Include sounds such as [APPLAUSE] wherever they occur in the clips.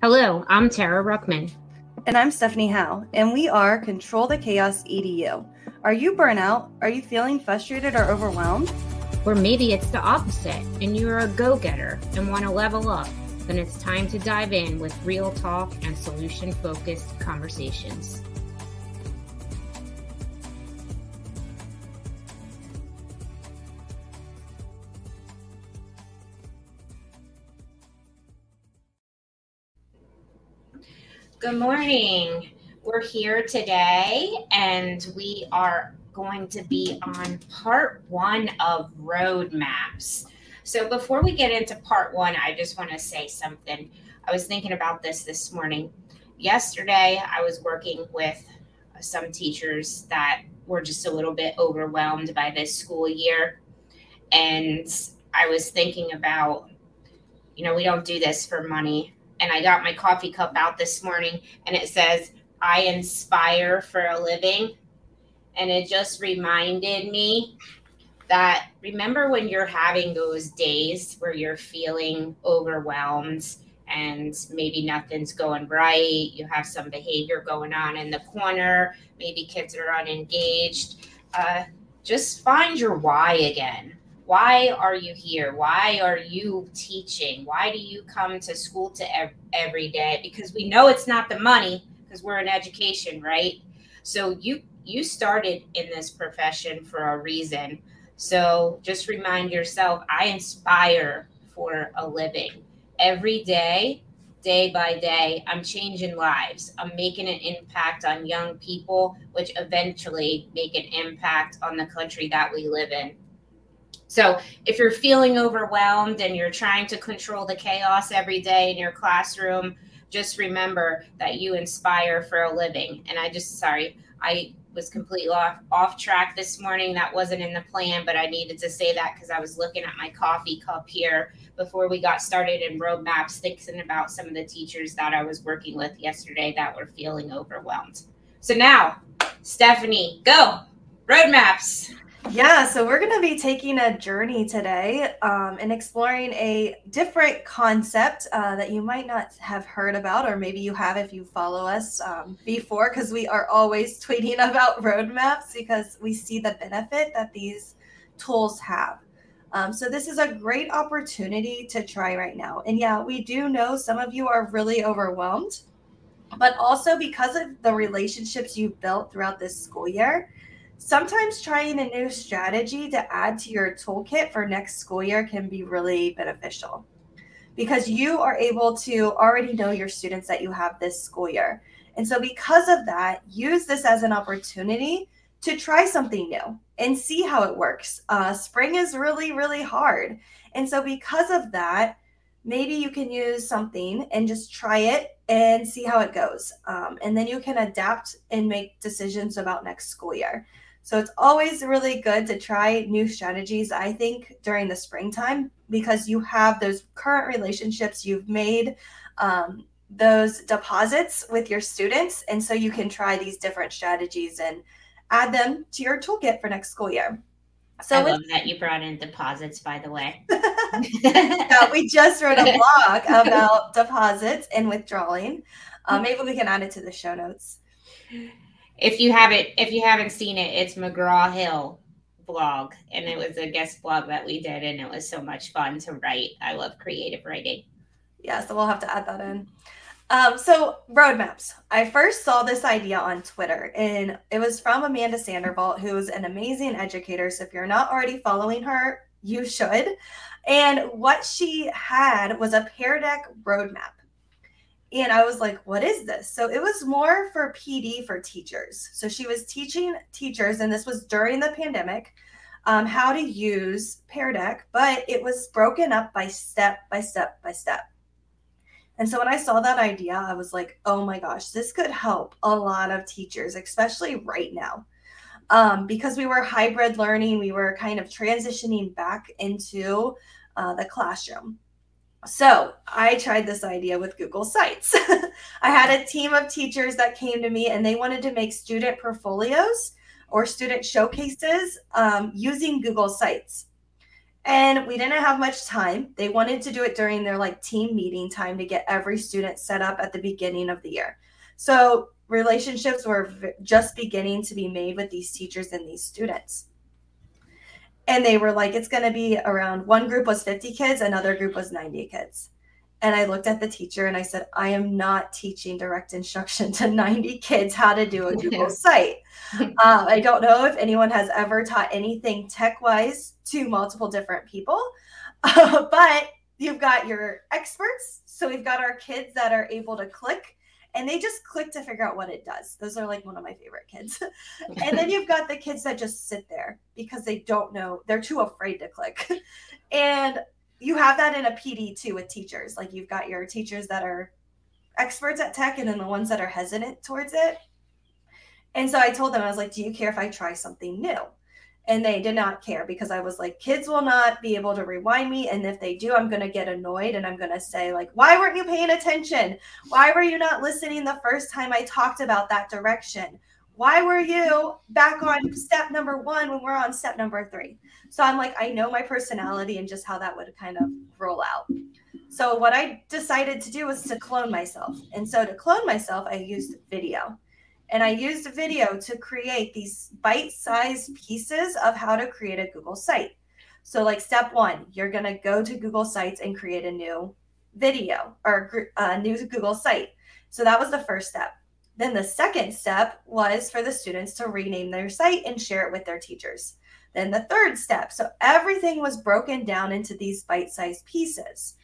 Hello, I'm Tara Ruckman. And I'm Stephanie Howe, and we are Control the Chaos EDU. Are you burnout? Are you feeling frustrated or overwhelmed? Or maybe it's the opposite and you're a go getter and want to level up. Then it's time to dive in with real talk and solution focused conversations. Good morning. We're here today and we are going to be on part one of roadmaps. So, before we get into part one, I just want to say something. I was thinking about this this morning. Yesterday, I was working with some teachers that were just a little bit overwhelmed by this school year. And I was thinking about, you know, we don't do this for money and I got my coffee cup out this morning and it says, I inspire for a living. And it just reminded me that remember when you're having those days where you're feeling overwhelmed and maybe nothing's going right, you have some behavior going on in the corner, maybe kids are unengaged. Uh, just find your why again why are you here? Why are you teaching? Why do you come to school to ev- every day? Because we know it's not the money because we're in education right? So you you started in this profession for a reason. So just remind yourself i inspire for a living. Every day day by day i'm changing lives. I'm making an impact on young people which eventually make an impact on the country that we live in so if you're feeling overwhelmed and you're trying to control the chaos every day in your classroom, just remember that you inspire for a living. And I just, sorry, I was completely off, off track this morning. That wasn't in the plan, but I needed to say that because I was looking at my coffee cup here before we got started in roadmaps, thinking about some of the teachers that I was working with yesterday that were feeling overwhelmed. So now, Stephanie, go roadmaps. Yeah, so we're going to be taking a journey today um, and exploring a different concept uh, that you might not have heard about, or maybe you have if you follow us um, before, because we are always [LAUGHS] tweeting about roadmaps because we see the benefit that these tools have. Um, so, this is a great opportunity to try right now. And yeah, we do know some of you are really overwhelmed, but also because of the relationships you've built throughout this school year sometimes trying a new strategy to add to your toolkit for next school year can be really beneficial because you are able to already know your students that you have this school year. And so, because of that, use this as an opportunity to try something new and see how it works. Uh, spring is really, really hard. And so, because of that, maybe you can use something and just try it and see how it goes. Um, and then you can adapt and make decisions about next school year. So it's always really good to try new strategies, I think, during the springtime because you have those current relationships you've made, um, those deposits with your students. And so you can try these different strategies and add them to your toolkit for next school year. So I love that you brought in deposits, by the way. [LAUGHS] yeah, we just wrote a [LAUGHS] blog about deposits and withdrawing. Uh, maybe we can add it to the show notes if you haven't if you haven't seen it, it's McGraw Hill blog, and it was a guest blog that we did, and it was so much fun to write. I love creative writing. Yeah, so we'll have to add that in. Um, so roadmaps. I first saw this idea on Twitter, and it was from Amanda Sandervalt, who is an amazing educator. So if you're not already following her, you should. And what she had was a Pear Deck roadmap. And I was like, what is this? So it was more for PD for teachers. So she was teaching teachers, and this was during the pandemic, um, how to use Pear Deck, but it was broken up by step by step by step. And so when I saw that idea, I was like, oh my gosh, this could help a lot of teachers, especially right now. Um, because we were hybrid learning, we were kind of transitioning back into uh, the classroom. So I tried this idea with Google Sites. [LAUGHS] I had a team of teachers that came to me and they wanted to make student portfolios or student showcases um, using Google Sites. And we didn't have much time. They wanted to do it during their like team meeting time to get every student set up at the beginning of the year. So relationships were just beginning to be made with these teachers and these students. And they were like, it's going to be around one group was 50 kids, another group was 90 kids. And I looked at the teacher and I said, I am not teaching direct instruction [LAUGHS] to 90 kids how to do a [LAUGHS] Google site. Uh, I don't know if anyone has ever taught anything tech wise to multiple different people, uh, [LAUGHS] but you've got your experts. So we've got our kids that are able to click and they just click to figure out what it does. Those are like one of my favorite kids. [LAUGHS] and then [LAUGHS] you've got the kids that just sit there because they don't know, they're too afraid to click. [LAUGHS] and you have that in a PD too with teachers. Like you've got your teachers that are experts at tech and then the ones that are hesitant towards it. And so I told them, I was like, Do you care if I try something new? And they did not care because I was like, kids will not be able to rewind me. And if they do, I'm going to get annoyed and I'm going to say, like, why weren't you paying attention? Why were you not listening the first time I talked about that direction? Why were you back on step number one when we're on step number three? So I'm like, I know my personality and just how that would kind of roll out. So what I decided to do was to clone myself. And so to clone myself, I used video. And I used a video to create these bite-sized pieces of how to create a Google site. So like step 1, you're going to go to Google Sites and create a new video or a new Google site. So that was the first step. Then the second step was for the students to rename their site and share it with their teachers. Then the third step. So everything was broken down into these bite sized pieces.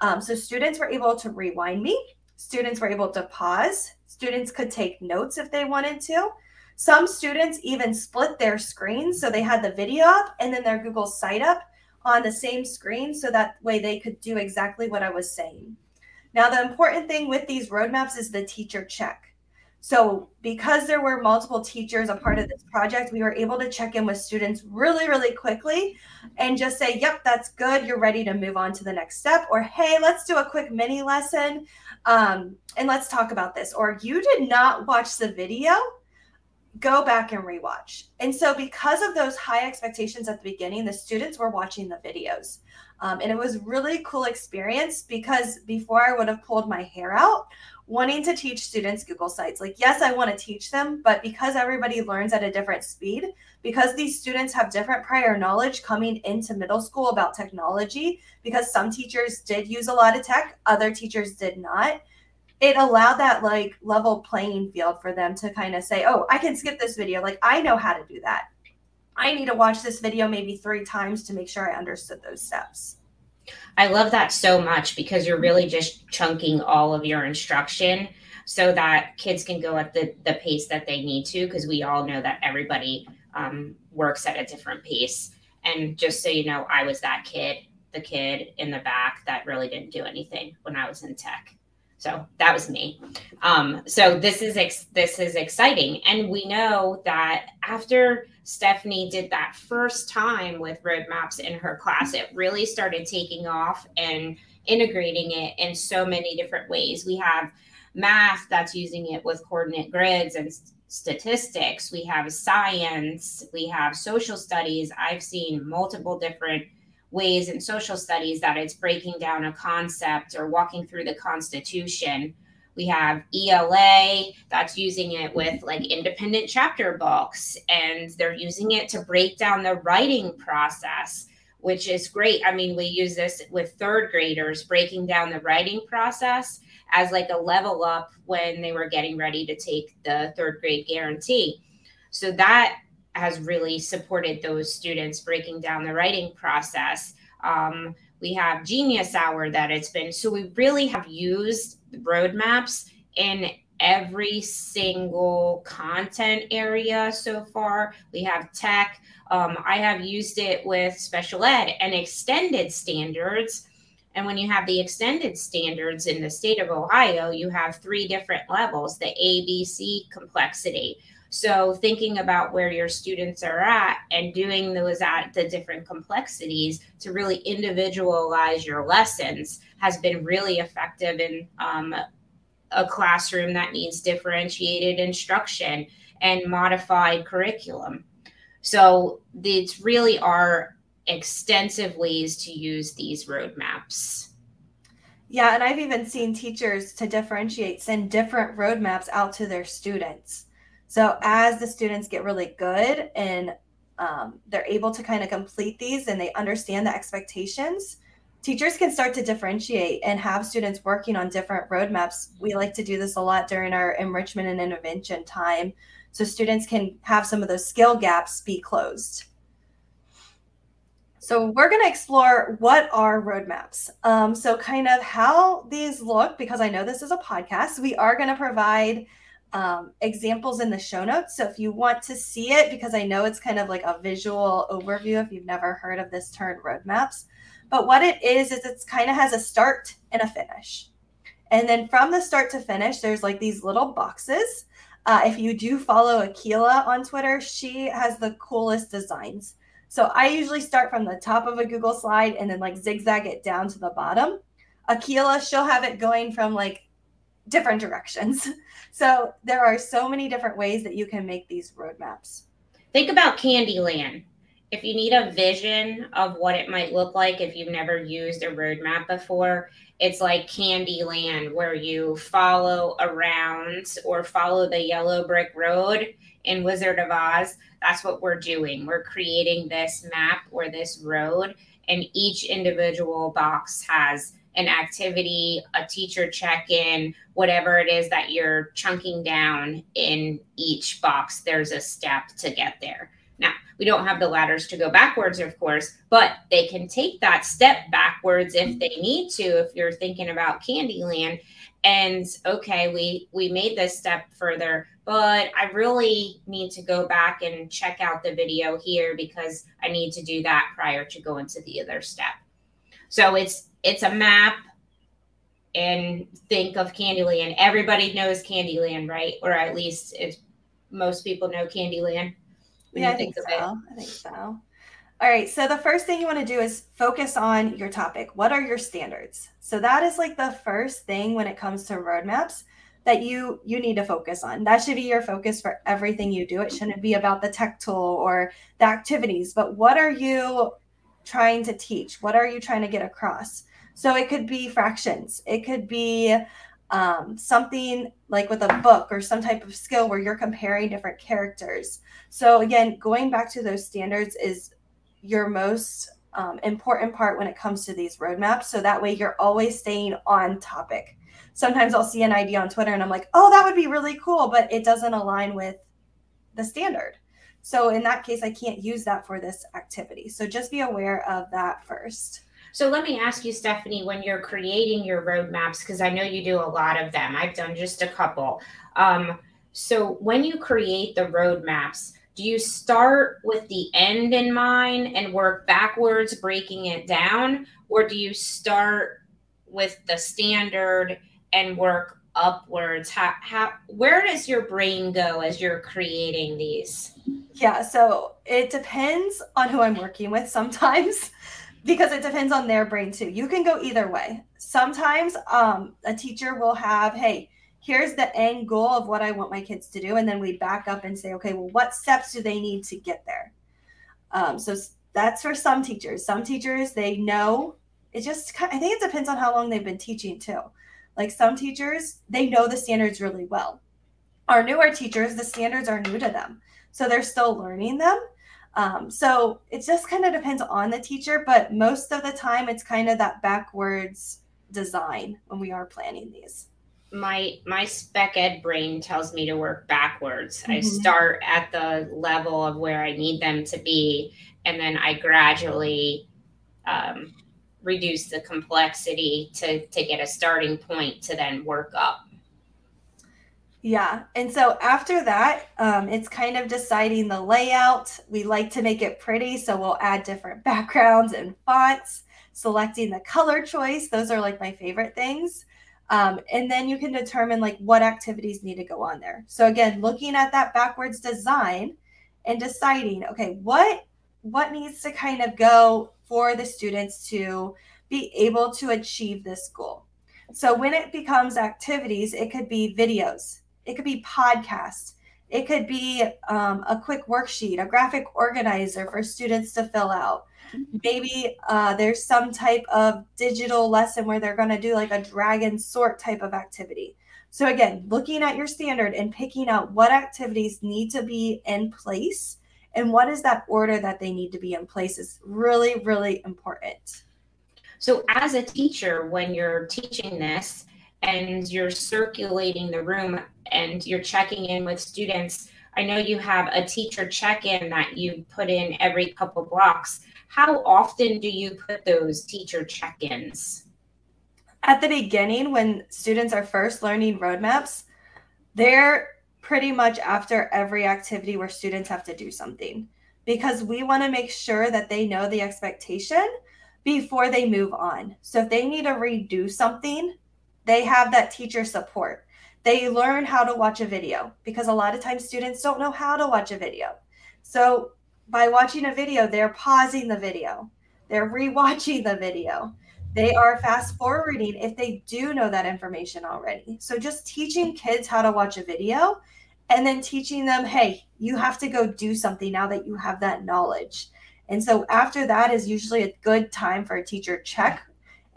Um, so students were able to rewind me, students were able to pause, students could take notes if they wanted to. Some students even split their screens. So they had the video up and then their Google site up on the same screen. So that way they could do exactly what I was saying. Now, the important thing with these roadmaps is the teacher check. So, because there were multiple teachers a part of this project, we were able to check in with students really, really quickly and just say, Yep, that's good. You're ready to move on to the next step. Or, Hey, let's do a quick mini lesson um, and let's talk about this. Or, You did not watch the video. Go back and rewatch. And so, because of those high expectations at the beginning, the students were watching the videos. Um, and it was really cool experience because before I would have pulled my hair out wanting to teach students Google Sites. Like, yes, I want to teach them, but because everybody learns at a different speed, because these students have different prior knowledge coming into middle school about technology, because some teachers did use a lot of tech, other teachers did not. It allowed that like level playing field for them to kind of say, oh, I can skip this video. Like, I know how to do that. I need to watch this video maybe three times to make sure I understood those steps. I love that so much because you're really just chunking all of your instruction so that kids can go at the, the pace that they need to because we all know that everybody um, works at a different pace. And just so you know, I was that kid, the kid in the back that really didn't do anything when I was in tech. So that was me. Um, so this is ex- this is exciting, and we know that after Stephanie did that first time with roadmaps in her class, it really started taking off and integrating it in so many different ways. We have math that's using it with coordinate grids and statistics. We have science. We have social studies. I've seen multiple different ways in social studies that it's breaking down a concept or walking through the Constitution. We have ELA that's using it with like independent chapter books, and they're using it to break down the writing process, which is great. I mean, we use this with third graders, breaking down the writing process as like a level up when they were getting ready to take the third grade guarantee. So that has really supported those students breaking down the writing process. Um, we have Genius Hour that it's been. So we really have used roadmaps in every single content area so far. We have tech. Um, I have used it with special ed and extended standards. And when you have the extended standards in the state of Ohio, you have three different levels the ABC complexity. So thinking about where your students are at and doing those at the different complexities to really individualize your lessons has been really effective in um, a classroom that needs differentiated instruction and modified curriculum. So it's really our extensive ways to use these roadmaps. Yeah, and I've even seen teachers to differentiate send different roadmaps out to their students. So as the students get really good and um, they're able to kind of complete these and they understand the expectations, teachers can start to differentiate and have students working on different roadmaps. We like to do this a lot during our enrichment and intervention time so students can have some of those skill gaps be closed. So we're going to explore what are roadmaps. Um, so kind of how these look, because I know this is a podcast, we are going to provide um, examples in the show notes. So if you want to see it, because I know it's kind of like a visual overview if you've never heard of this term roadmaps, but what it is, is it's kind of has a start and a finish. And then from the start to finish, there's like these little boxes. Uh, if you do follow Akila on Twitter, she has the coolest designs. So I usually start from the top of a Google slide and then like zigzag it down to the bottom. Akila, she'll have it going from like different directions. [LAUGHS] So there are so many different ways that you can make these roadmaps. Think about Candyland. If you need a vision of what it might look like if you've never used a roadmap before, it's like Candyland, where you follow around or follow the yellow brick road in Wizard of Oz. That's what we're doing. We're creating this map or this road, and each individual box has an activity, a teacher check in, whatever it is that you're chunking down in each box, there's a step to get there. Now, we don't have the ladders to go backwards, of course, but they can take that step backwards if they need to, if you're thinking about Candyland. And okay, we we made this step further, but I really need to go back and check out the video here because I need to do that prior to going to the other step. So it's it's a map and think of Candyland. Everybody knows Candyland, right? Or at least it's most people know Candyland. yeah, I think, think so. I think so. All right. So the first thing you want to do is focus on your topic. What are your standards? So that is like the first thing when it comes to roadmaps that you you need to focus on. That should be your focus for everything you do. It shouldn't be about the tech tool or the activities, but what are you trying to teach? What are you trying to get across? So it could be fractions. It could be um, something like with a book or some type of skill where you're comparing different characters. So again, going back to those standards is your most um, important part when it comes to these roadmaps. So that way you're always staying on topic. Sometimes I'll see an idea on Twitter and I'm like, oh, that would be really cool, but it doesn't align with the standard. So in that case, I can't use that for this activity. So just be aware of that first. So let me ask you, Stephanie, when you're creating your roadmaps, because I know you do a lot of them, I've done just a couple. Um, so when you create the roadmaps, do you start with the end in mind and work backwards, breaking it down? Or do you start with the standard and work upwards? How, how, where does your brain go as you're creating these? Yeah, so it depends on who I'm working with sometimes [LAUGHS] because it depends on their brain too. You can go either way. Sometimes um, a teacher will have, hey, here's the end goal of what I want my kids to do. And then we back up and say, okay, well, what steps do they need to get there? Um, so that's for some teachers. Some teachers, they know it just, I think it depends on how long they've been teaching too. Like some teachers, they know the standards really well. Our newer teachers, the standards are new to them. So they're still learning them. Um, so it just kind of depends on the teacher, but most of the time it's kind of that backwards design when we are planning these. My my spec ed brain tells me to work backwards. Mm-hmm. I start at the level of where I need them to be, and then I gradually um, reduce the complexity to to get a starting point to then work up. Yeah. And so after that, um, it's kind of deciding the layout. We like to make it pretty. So we'll add different [LAUGHS] backgrounds and fonts, selecting the color choice. Those are like my favorite things. Um, and then you can determine like what activities need to go on there. So again, looking at that backwards design and deciding, okay, what what needs to kind of go for the students to be able to achieve this goal. So when it becomes activities, it could be videos, it could be podcasts, It could be um, a quick worksheet, a graphic organizer for students to fill out. Maybe uh, there's some type of digital lesson where they're going to do like a drag and sort type of activity. So, again, looking at your standard and picking out what activities need to be in place and what is that order that they need to be in place is really, really important. So, as a teacher, when you're teaching this and you're circulating the room and you're checking in with students, I know you have a teacher check in that you put in every couple blocks. How often do you put those teacher check ins? At the beginning, when students are first learning roadmaps, they're pretty much after every activity where students have to do something because we want to make sure that they know the expectation before they move on. So if they need to redo something, they have that teacher support. They learn how to watch a video because a lot of times students don't know how to watch a video. So by watching a video, they're pausing the video, they're rewatching the video. They are fast forwarding if they do know that information already. So, just teaching kids how to watch a video and then teaching them, hey, you have to go do something now that you have that knowledge. And so after that is usually a good time for a teacher check.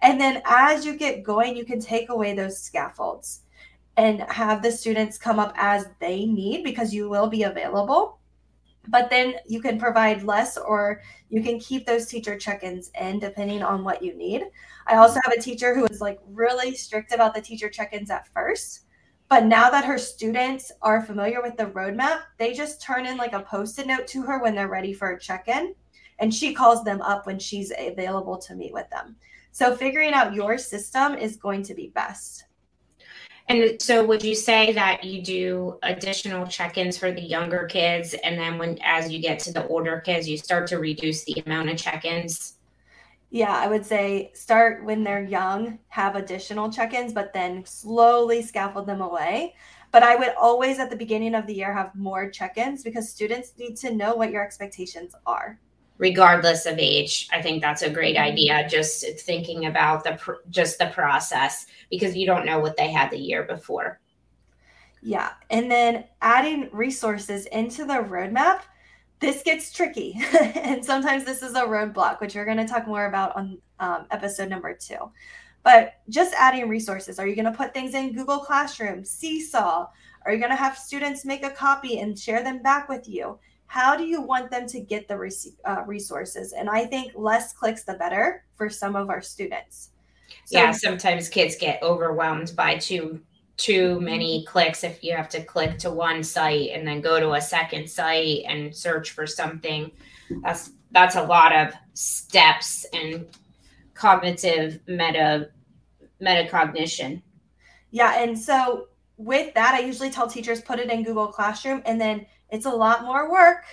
And then as you get going, you can take away those scaffolds and have the students come up as they need because you will be available. But then you can provide less or you can keep those teacher check-ins in depending on what you need. I also have a teacher who was like really strict about the teacher check-ins at first. But now that her students are familiar with the roadmap, they just turn in like a post-it note to her when they're ready for a check-in and she calls them up when she's available to meet with them. So figuring out your system is going to be best. And so would you say that you do additional check-ins for the younger kids and then when as you get to the older kids you start to reduce the amount of check-ins? Yeah, I would say start when they're young, have additional check-ins but then slowly scaffold them away. But I would always at the beginning of the year have more check-ins because students need to know what your expectations are regardless of age i think that's a great mm-hmm. idea just thinking about the just the process because you don't know what they had the year before. Yeah and then adding resources into the roadmap this gets tricky [LAUGHS] and sometimes this is a roadblock which we're going to talk more about on um, episode number two. But just adding resources are you going to put things in google classroom seesaw? Are you going to have students make a copy and share them back with you how do you want them to get the uh, resources? And I think less clicks, the better for some of our students. So, yeah, sometimes kids get overwhelmed by too too many clicks if you have to click to one site and then go to a second site and search for something that's that's a lot of steps and cognitive meta metacognition yeah and so with that i usually tell teachers put it in google classroom and then it's a lot more work,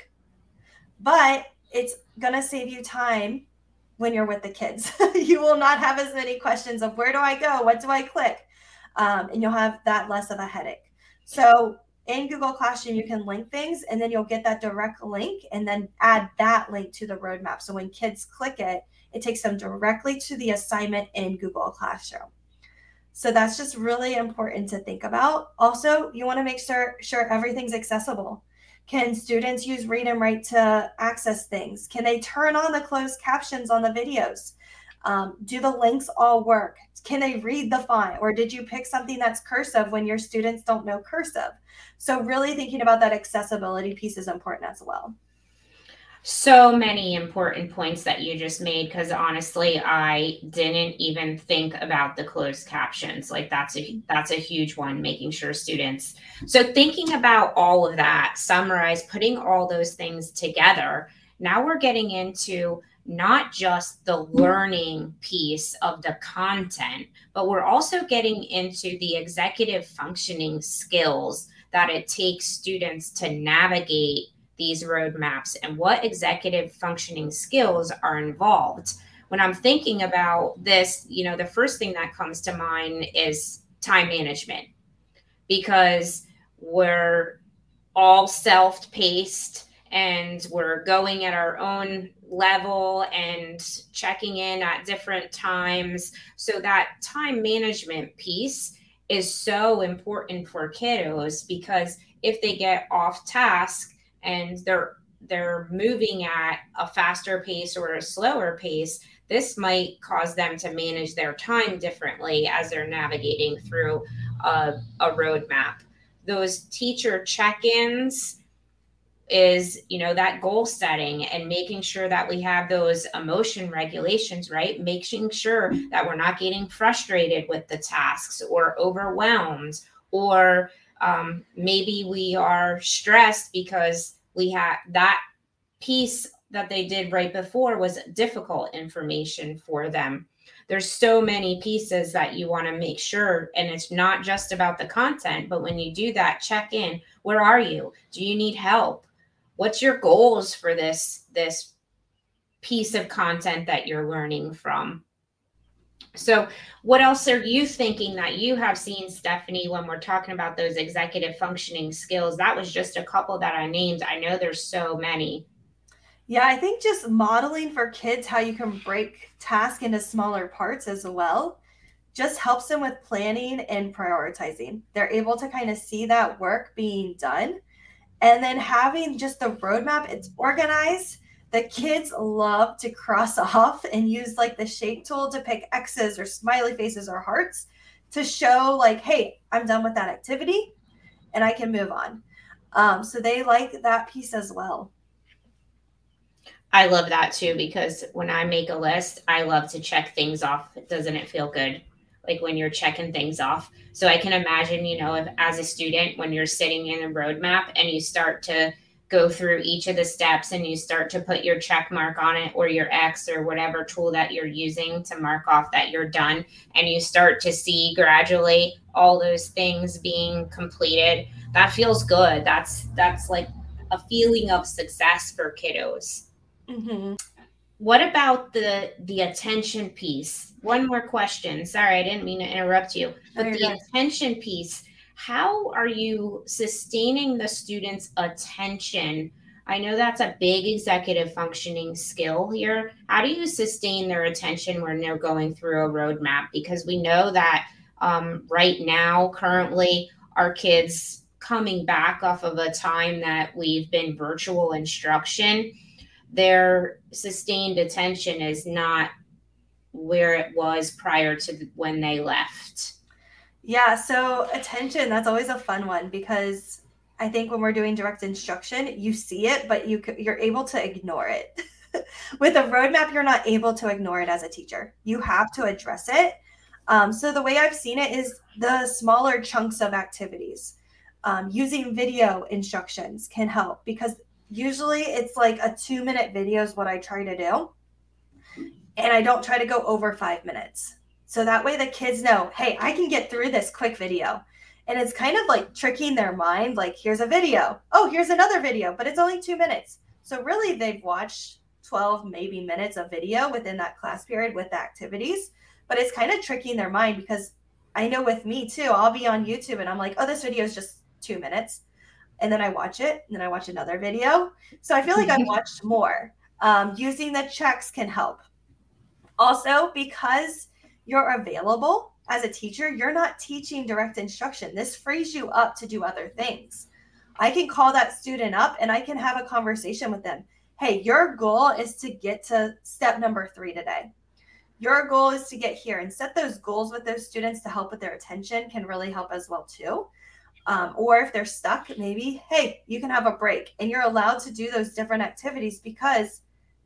but it's going to save you time when you're with the kids. [LAUGHS] you will not have as many questions of where do I go? What do I click? Um, and you'll have that less of a headache. So in Google Classroom, you can link things and then you'll get that direct link and then add that link to the roadmap. So when kids click it, it takes them directly to the assignment in Google Classroom. So that's just really important to think about. Also, you want to make sure sure everything's accessible. Can students use read and write to access things? Can they turn on the closed captions on the videos? Um, do the links all work? Can they read the font? Or did you pick something that's cursive when your students don't know cursive? So, really thinking about that accessibility piece is important as well so many important points that you just made because honestly i didn't even think about the closed captions. Like that's a that's a huge one making sure students so thinking about all of that summarize putting all those things together now we're getting into not just the learning piece of the content but we're also getting into the executive functioning skills that it takes students to navigate these roadmaps and what executive functioning skills are involved. When I'm thinking about this, you know, the first thing that comes to mind is time management because we're all self paced and we're going at our own level and checking in at different times. So that time management piece is so important for kiddos because if they get off task and they're they're moving at a faster pace or a slower pace, this might cause them to manage their time differently as they're navigating through a, a roadmap. Those teacher check ins is you know that goal setting and making sure that we have those emotion regulations right making sure that we're not getting frustrated with the tasks or overwhelmed or um, maybe we are stressed because we had that piece that they did right before was difficult information for them. There's so many pieces that you want to make sure and it's not just about the content but when you do that check in. Where are you? Do you need help? What's your goals for this this piece of content that you're learning from so what else are you thinking that you have seen stephanie when we're talking about those executive functioning skills? That was just a couple that i named. I know there's so many. Yeah i think just modeling for kids how you can break task into smaller parts as well just helps them with planning and prioritizing. They're able to kind of see that work being done. And then having just the roadmap, it's organized. The kids love to cross [LAUGHS] off and use like the shape tool to pick X's or smiley faces or hearts to show, like, hey, I'm done with that activity and I can move on. Um, so they like that piece as well. I love that too because when I make a list, I love to check things off. Doesn't it feel good? like when you're checking things off. So I can imagine, you know, if as a student, when you're sitting in a roadmap and you start to go through each of the steps and you start to put your check mark on it or your X or whatever tool that you're using to mark off that you're done, and you start to see gradually all those things being completed, that feels good. That's that's like a feeling of success for kiddos. Mm-hmm. What about the the attention piece? One more question. Sorry, I didn't mean to interrupt you. But the attention piece, how are you sustaining the students' attention? I know that's a big executive functioning skill here. How do you sustain their attention when they're going through a roadmap? Because we know that um, right now, currently, our kids coming back off of a time that we've been virtual instruction their sustained attention is not where it was prior to when they left. Yeah, so attention, that's always a fun one because I think when we're doing direct instruction, you see it, but you you're able to ignore it. [LAUGHS] With a roadmap, you're not able to ignore it as a teacher. You have to address it. Um, so the way I've seen it is the smaller chunks of activities. Um, using video instructions can help because usually it's like a two minute video is what I try to do. And I don't try to go over five minutes. So that way the kids know, hey, I can get through this quick video. And it's kind of like tricking their mind like, here's a video. Oh, here's another video, but it's only two minutes. So really they've watched 12 maybe minutes of video within that class period with the activities. But it's kind of tricking their mind because I know with me too, I'll be on YouTube and I'm like, oh, this video is just two minutes and then I watch it, and then I watch another video. So I feel like I've [LAUGHS] watched more. Um, using the checks can help. Also, because you're available as a teacher, you're not teaching direct instruction. This frees you up to do other things. I can call that student up and I can have a conversation with them. Hey, your goal is to get to step number three today. Your goal is to get here and set those goals with those students to help with their attention can really help as well too. Um, or if they're stuck, maybe, hey, you can have a break and you're allowed to do those different activities because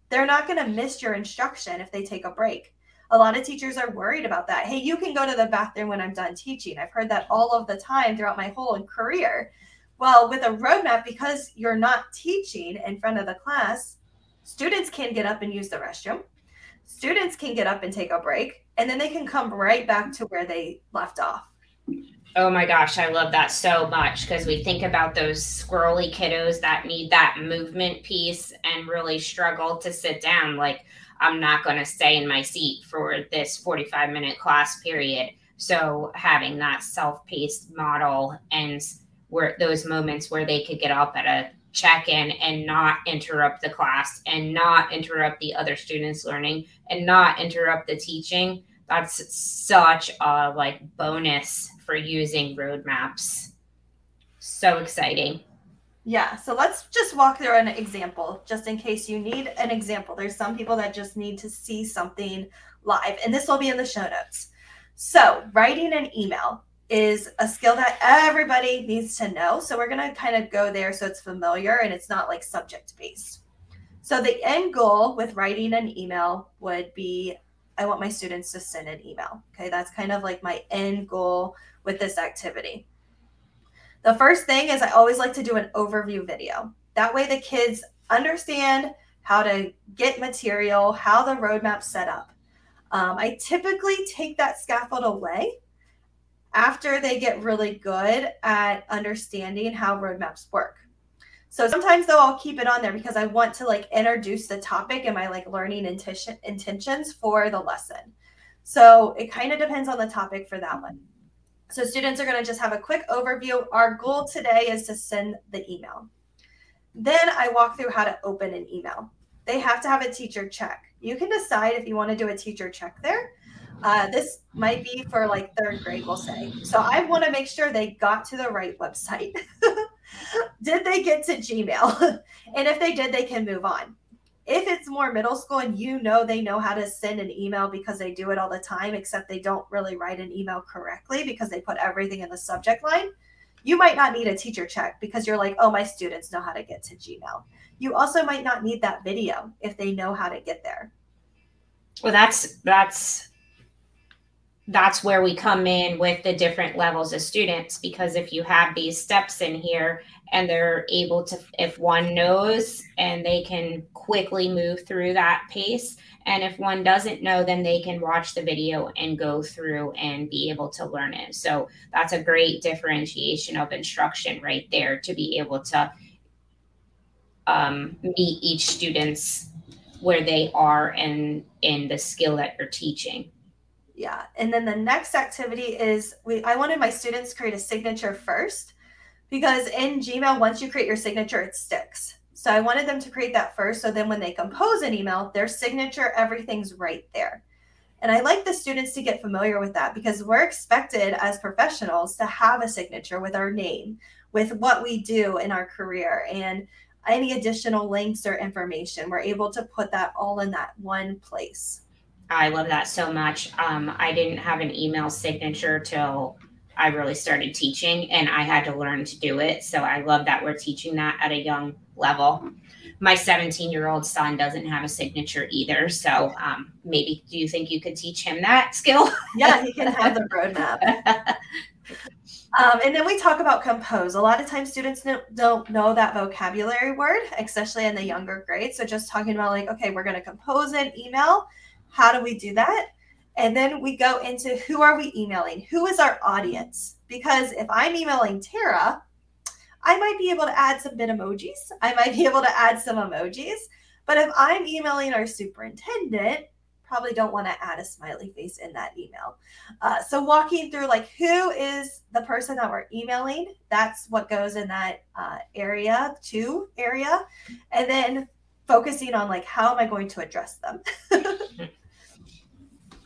they're not going to miss your instruction if they take a break. A lot of teachers are worried about that. Hey, you can go to the bathroom when I'm done teaching. I've heard that all of the time throughout my whole career. Well, with a roadmap, because you're not teaching in front of the class, students can get up and use the restroom. Students can get up and take a break, and then they can come right back to where they left off. Oh my gosh, I love that so much because we think about those squirrely kiddos that need that movement piece and really struggle to sit down. Like, I'm not going to stay in my seat for this 45 minute class period. So, having that self paced model and where those moments where they could get up at a check in and not interrupt the class and not interrupt the other students learning and not interrupt the teaching that's such a like bonus for using roadmaps. So exciting. Yeah, so let's just walk through an example just in case you need an example. There's some people that just need to see something live, and this will be in the show notes. So, writing an email is a skill that everybody needs to know. So, we're going to kind of go there so it's familiar and it's not like subject based. So, the end goal with writing an email would be I want my students to send an email. Okay, that's kind of like my end goal with this activity. The first thing is I always like to do an overview video. That way the kids understand how to get material, how the roadmap's set up. Um, I typically take that scaffold away after they get really good at understanding how roadmaps work. So sometimes though I'll keep it on there because I want to like introduce the topic and my like learning intention intentions for the lesson. So it kind of depends on the topic for that one. So students are going to just have a quick overview. Our goal today is to send the email. Then I walk through how to open an email. They have to have a teacher check. You can decide if you want to do a teacher check there. Uh, this might be for like third grade, we'll say. So I want to make sure they got to the right website. [LAUGHS] did they get to Gmail? [LAUGHS] and if they did, they can move on if it's more middle school and you know they know how to send an email because they do it all the time, except they don't really write an email correctly because they put everything in the subject line, you might not need a teacher check because you're like, oh, my students know how to get to Gmail. You also might not need that video if they know how to get there. Well, that's that's that's where we come in with the different levels of students because if you have these steps in here and they're able to if one knows and they can quickly move through that pace and if one doesn't know then they can watch the video and go through and be able to learn it so that's a great differentiation of instruction right there to be able to um, meet each student's where they are and in the skill that you're teaching yeah. And then the next activity is we I wanted my students create a signature first because in Gmail, once you create your signature, it sticks. So I wanted them to create that first. So then when they compose an email, their signature, everything's right there. And I like the students to get familiar with that because we're expected as professionals to have a signature with our name, with what we do in our career, and any additional links or information. We're able to put that all in that one place. I love that so much. Um, I didn't have an email signature till I really started teaching, and I had to learn to do it. So I love that we're teaching that at a young level. My 17 year old son doesn't have a signature either. So um, maybe do you think you could teach him that skill? [LAUGHS] yeah, he can have the roadmap. [LAUGHS] Um, and then we talk about compose. A lot of times students don't know that vocabulary word, especially in the younger grades. So just talking about like, okay, we're going to compose an email how do we do that? And then we go into who are we emailing? Who is our audience? Because if I'm emailing Tara, I might be able to add some Bitmojis. I might be able to add some emojis. But if I'm emailing our superintendent, probably don't want to add a smiley face in that email. Uh, so walking through like who is the person that we're emailing, that's what goes in that uh, area two area, and then focusing on like how am I going to address them. [LAUGHS]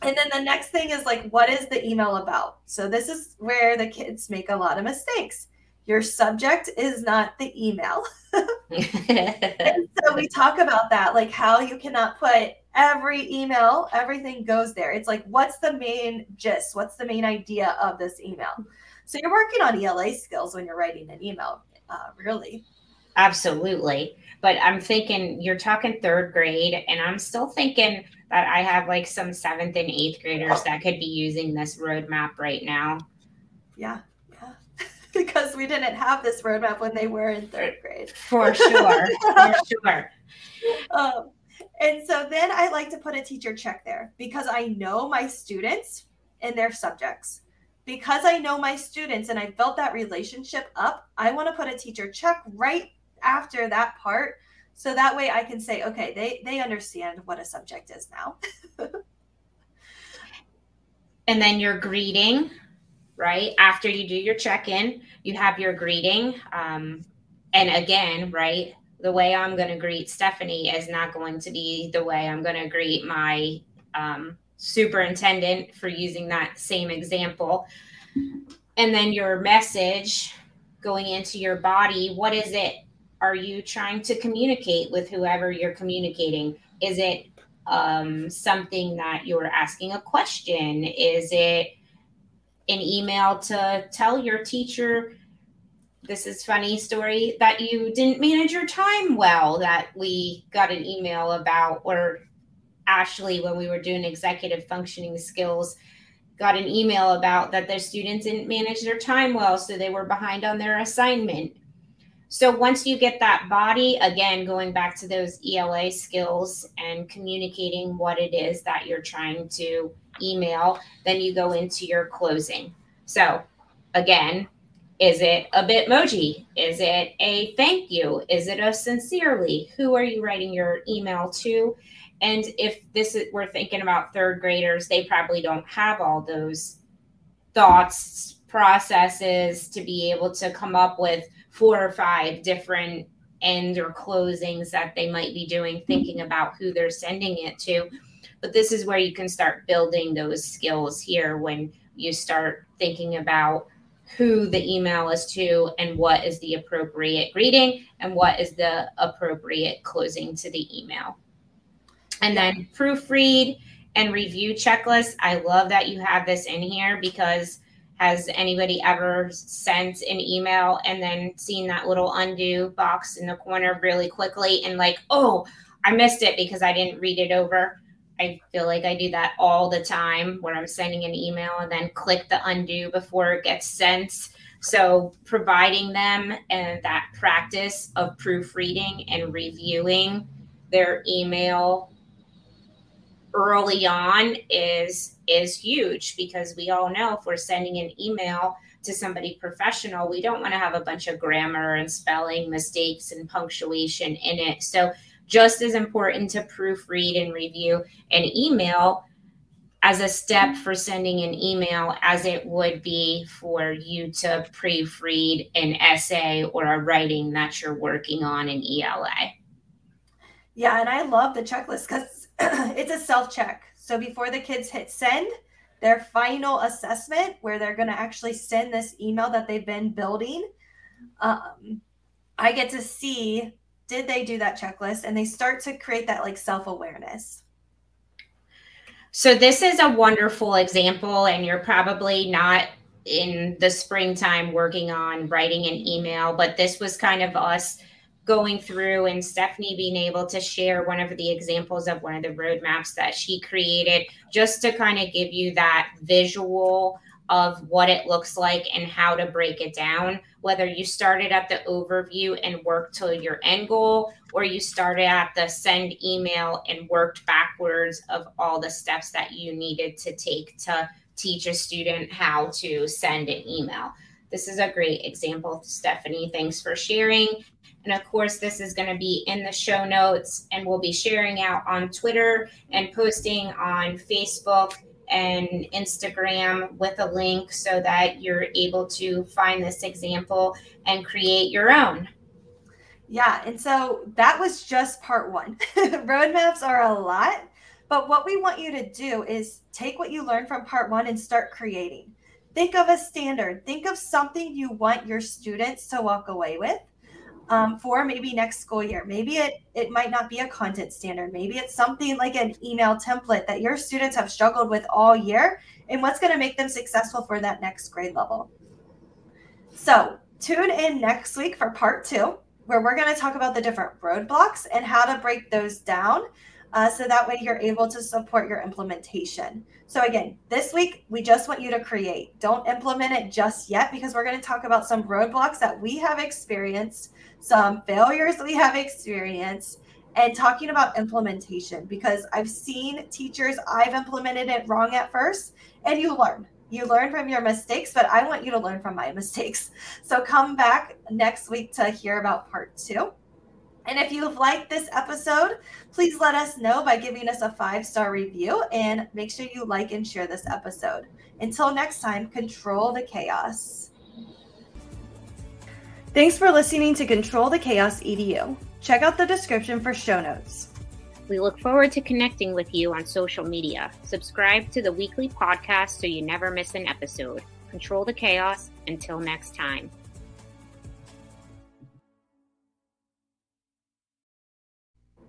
And then the next thing is like, what is the email about? So this is where the kids make a lot of mistakes. Your subject is not the email. [LAUGHS] [LAUGHS] and so we talk about that, like how you cannot put every email, everything goes there. It's like, what's the main gist? What's the main idea of this email? So you're working on ELA skills when you're writing an email, uh, really. Absolutely. But I'm thinking you're talking third grade, and I'm still thinking that I have like some seventh and eighth graders that could be using this roadmap right now. Yeah. Yeah. [LAUGHS] because we didn't have this roadmap when they were in third grade. For sure. For [LAUGHS] sure. Um, and so then I like to put a teacher check there because I know my students and their subjects. Because I know my students and I built that relationship up, I want to put a teacher check right after that part so that way I can say, okay, they they understand what a subject is now. [LAUGHS] and then your greeting, right? After you do your check-in, you have your greeting. Um, and again, right, the way I'm going to greet Stephanie is not going to be the way I'm going to greet my um, superintendent for using that same example. And then your message going into your body, what is it? Are you trying to communicate with whoever you're communicating? Is it um, something that you're asking a question? Is it an email to tell your teacher this is funny story that you didn't manage your time well that we got an email about or ashley when we were doing executive functioning skills got an email about that their students didn't manage their time well so they were behind on their assignment so once you get that body again going back to those ela skills and communicating what it is that you're trying to email then you go into your closing so again is it a Bitmoji? Is it a thank you? Is it a sincerely? Who are you writing your email to? And if this is, we're thinking about third graders, they probably don't have all those thoughts, processes to be able to come up with four or five different end or closings that they might be doing, thinking about who they're sending it to. But this is where you can start building those skills here when you start thinking about who the email is to and what is the appropriate greeting and what is the appropriate closing to the email. And then proofread and review checklist. I love that you have this in here because has anybody ever sent an email and then seen that little undo box in the corner really quickly and like, oh, I missed it because I didn't read it over? I feel like I do that all the time where I'm sending an email and then click the undo before it gets sent. So providing them and that practice of proofreading and reviewing their email early on is is huge because we all know if we're sending an email to somebody professional, we don't want to have a bunch of grammar and spelling mistakes and punctuation in it. So just as important to proofread and review an email as a step for sending an email as it would be for you to proofread an essay or a writing that you're working on in ELA. Yeah, and I love the checklist because [CLEARS THROAT] it's a self check. So before the kids hit send, their final assessment, where they're going to actually send this email that they've been building, um, I get to see did they do that checklist and they start to create that like self-awareness so this is a wonderful example and you're probably not in the springtime working on writing an email but this was kind of us going through and stephanie being able to share one of the examples of one of the roadmaps that she created just to kind of give you that visual of what it looks like and how to break it down. Whether you started at the overview and worked to your end goal, or you started at the send email and worked backwards of all the steps that you needed to take to teach a student how to send an email. This is a great example, Stephanie. Thanks for sharing. And of course, this is going to be in the show notes, and we'll be sharing out on Twitter and posting on Facebook and Instagram with a link so that you're able to find this example and create your own. Yeah, and so that was just part one. [LAUGHS] Roadmaps are a lot, but what we want you to do is take what you learned from part one and start creating. Think of a standard, think of something you want your students to walk away with um, for maybe next school year. Maybe it it might not be a content standard. Maybe it's something like an email template that your students have struggled with all year, and what's going to make them successful for that next grade level. So tune in next week for part two, where we're going to talk about the different roadblocks and how to break those down. Uh, so that way you're able to support your implementation. So again, this week we just want you to create. Don't implement it just yet because we're going to talk about some roadblocks that we have experienced some failures we have experienced and talking about implementation because I've seen teachers, I've implemented it wrong at first, and you learn. You learn from your mistakes, but I want you to learn from my [LAUGHS] mistakes. So come back next week to hear about part two. And if you've liked this episode, please let us know by giving us a five star review and make sure you like and share this episode. Until next time, control the chaos. Thanks for listening to Control the Chaos EDU. Check out the description for show notes. We look forward to connecting with you on social media. Subscribe to the weekly podcast so you never miss an episode. Control the chaos. Until next time.